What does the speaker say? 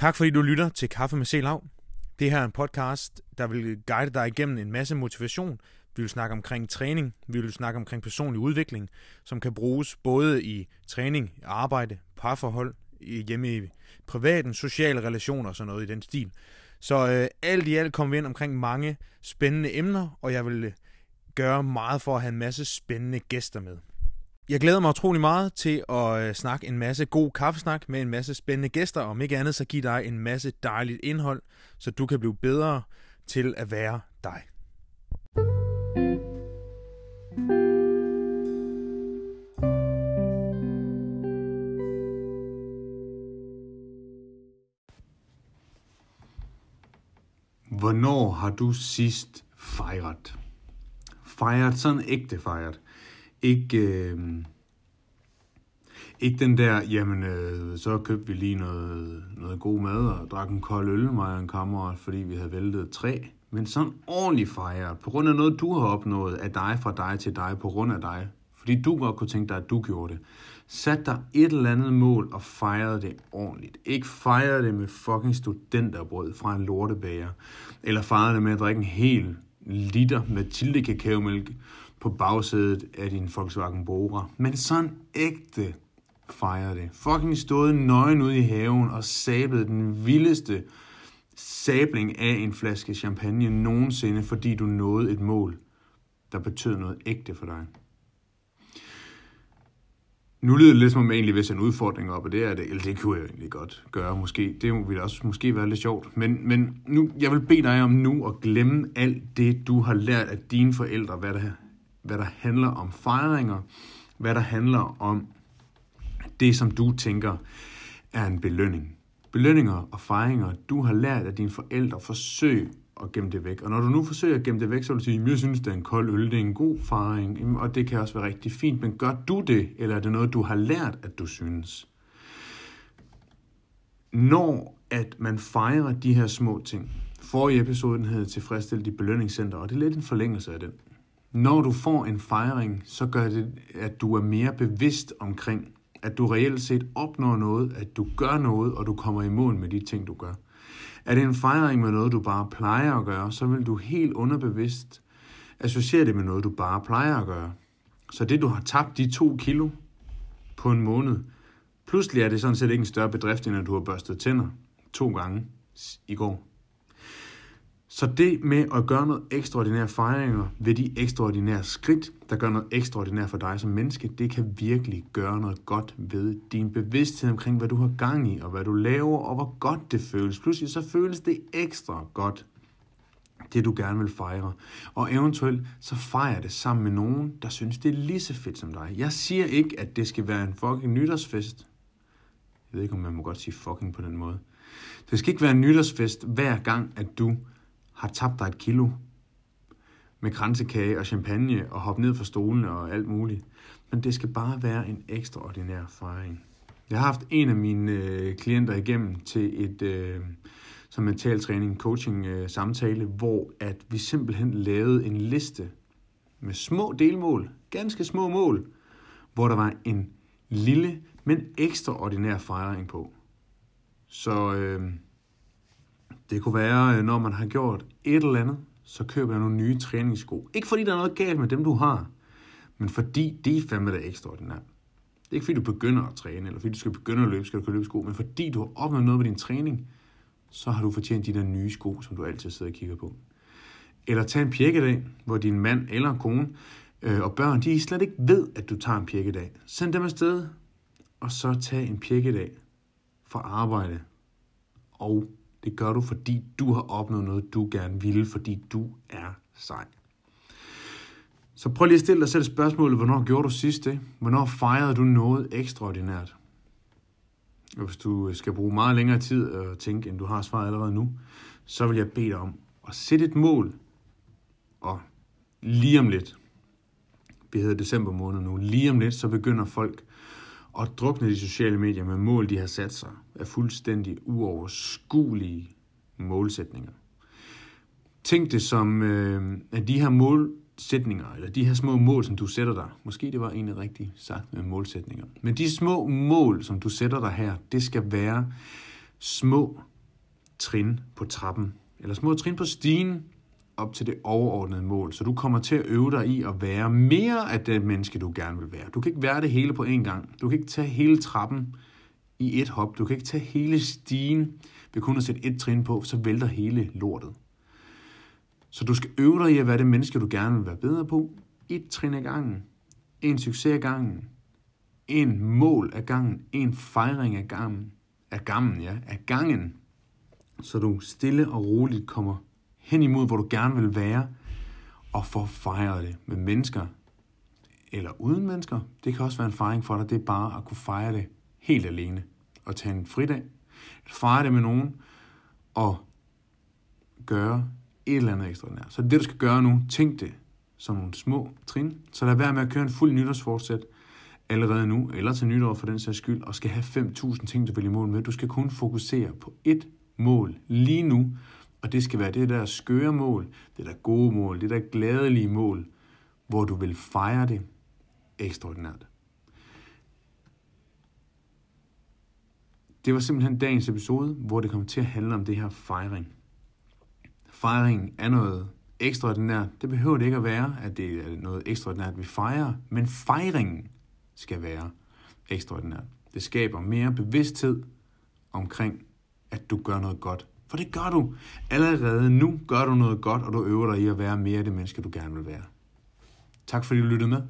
Tak fordi du lytter til Kaffe med Selav. Det her er en podcast, der vil guide dig igennem en masse motivation. Vi vil snakke omkring træning, vi vil snakke omkring personlig udvikling, som kan bruges både i træning, arbejde, parforhold, hjemme i privaten, sociale relationer og sådan noget i den stil. Så øh, alt i alt kommer vi ind omkring mange spændende emner, og jeg vil øh, gøre meget for at have en masse spændende gæster med. Jeg glæder mig utrolig meget til at øh, snakke en masse god kaffesnak med en masse spændende gæster, og om ikke andet så give dig en masse dejligt indhold, så du kan blive bedre til at være dig. Hvornår har du sidst fejret? Fejret, sådan ægte fejret. Ikke, øh, ikke den der, jamen, øh, så købte vi lige noget, noget god mad og drak en kold øl, mig og en kammerat, fordi vi havde væltet træ. Men sådan ordentlig fejret, på grund af noget, du har opnået af dig fra dig til dig, på grund af dig. Fordi du godt kunne tænke dig, at du gjorde det. Sat dig et eller andet mål og fejrede det ordentligt. Ikke fejrede det med fucking studenterbrød fra en lortebager. Eller fejrede det med at drikke en hel liter Mathilde kakaomælk på bagsædet af din Volkswagen Bora. Men sådan ægte fejrede det. Fucking stod nøgen ude i haven og sablede den vildeste sabling af en flaske champagne nogensinde, fordi du nåede et mål, der betød noget ægte for dig. Nu lyder det lidt som om jeg egentlig vil en udfordring op, og det er det, eller det kunne jeg egentlig godt gøre måske. Det ville også måske være lidt sjovt. Men, men nu, jeg vil bede dig om nu at glemme alt det, du har lært af dine forældre, hvad der, hvad der handler om fejringer, hvad der handler om det, som du tænker er en belønning. Belønninger og fejringer, du har lært af dine forældre, forsøg at gemme det væk. Og når du nu forsøger at gemme det væk, så vil du sige, jeg synes, det er en kold øl, det er en god fejring, og det kan også være rigtig fint, men gør du det, eller er det noget, du har lært, at du synes? Når at man fejrer de her små ting, i episoden hedder Tilfredsstille dit belønningscenter, og det er lidt en forlængelse af den. Når du får en fejring, så gør det, at du er mere bevidst omkring, at du reelt set opnår noget, at du gør noget, og du kommer i mål med de ting, du gør. Er det en fejring med noget, du bare plejer at gøre, så vil du helt underbevidst associere det med noget, du bare plejer at gøre. Så det, du har tabt de to kilo på en måned, pludselig er det sådan set ikke en større bedrift, end at du har børstet tænder to gange i går. Så det med at gøre noget ekstraordinære fejringer ved de ekstraordinære skridt, der gør noget ekstraordinært for dig som menneske, det kan virkelig gøre noget godt ved din bevidsthed omkring, hvad du har gang i, og hvad du laver, og hvor godt det føles. Pludselig så føles det ekstra godt, det du gerne vil fejre. Og eventuelt så fejrer det sammen med nogen, der synes, det er lige så fedt som dig. Jeg siger ikke, at det skal være en fucking nytårsfest. Jeg ved ikke, om man må godt sige fucking på den måde. Det skal ikke være en nytårsfest hver gang, at du har tabt dig et kilo med kransekage og champagne og hoppe ned fra stolen og alt muligt. Men det skal bare være en ekstraordinær fejring. Jeg har haft en af mine øh, klienter igennem til et øh, som mentaltræning, coaching øh, samtale, hvor at vi simpelthen lavede en liste med små delmål, ganske små mål, hvor der var en lille, men ekstraordinær fejring på. Så øh, det kunne være, øh, når man har gjort et eller andet, så køber jeg nogle nye træningssko. Ikke fordi der er noget galt med dem, du har, men fordi de er fandme det ekstraordinært. Det er ikke fordi, du begynder at træne, eller fordi du skal begynde at løbe, skal du købe sko, men fordi du har opnået noget med din træning, så har du fortjent de der nye sko, som du altid sidder og kigger på. Eller tag en pjekkedag, hvor din mand eller kone øh, og børn, de slet ikke ved, at du tager en pjekkedag. Send dem afsted, og så tag en pjekkedag for arbejde og det gør du, fordi du har opnået noget, du gerne ville, fordi du er sej. Så prøv lige at stille dig selv spørgsmålet, hvornår gjorde du sidst det? Hvornår fejrede du noget ekstraordinært? Og hvis du skal bruge meget længere tid at tænke, end du har svaret allerede nu, så vil jeg bede dig om at sætte et mål. Og lige om lidt, vi hedder december måned nu, lige om lidt, så begynder folk og drukne de sociale medier med mål, de har sat sig, er fuldstændig uoverskuelige målsætninger. Tænk det som, øh, at de her målsætninger, eller de her små mål, som du sætter dig, måske det var egentlig rigtigt sagt med målsætninger, men de små mål, som du sætter dig her, det skal være små trin på trappen, eller små trin på stigen op til det overordnede mål. Så du kommer til at øve dig i at være mere af det menneske, du gerne vil være. Du kan ikke være det hele på én gang. Du kan ikke tage hele trappen i et hop. Du kan ikke tage hele stigen ved kun at sætte et trin på, så vælter hele lortet. Så du skal øve dig i at være det menneske, du gerne vil være bedre på. Et trin ad gangen. En succes ad gangen. En mål ad gangen. En fejring ad gangen. Af gangen, ja. Af gangen. Så du stille og roligt kommer hen imod, hvor du gerne vil være, og få fejret det med mennesker, eller uden mennesker. Det kan også være en fejring for dig. Det er bare at kunne fejre det helt alene. Og tage en fridag. Fejre det med nogen, og gøre et eller andet ekstraordinært. Så det det, du skal gøre nu. Tænk det som nogle små trin. Så lad være med at køre en fuld nytårsfortsæt allerede nu, eller til nytår for den sags skyld, og skal have 5.000 ting, du vil i mål med. Du skal kun fokusere på ét mål lige nu, og det skal være det der skøre mål, det der gode mål, det der glædelige mål, hvor du vil fejre det ekstraordinært. Det var simpelthen dagens episode, hvor det kom til at handle om det her fejring. Fejring er noget ekstraordinært. Det behøver det ikke at være, at det er noget ekstraordinært, vi fejrer, men fejringen skal være ekstraordinært. Det skaber mere bevidsthed omkring, at du gør noget godt. For det gør du. Allerede nu gør du noget godt, og du øver dig i at være mere det menneske, du gerne vil være. Tak fordi du lyttede med.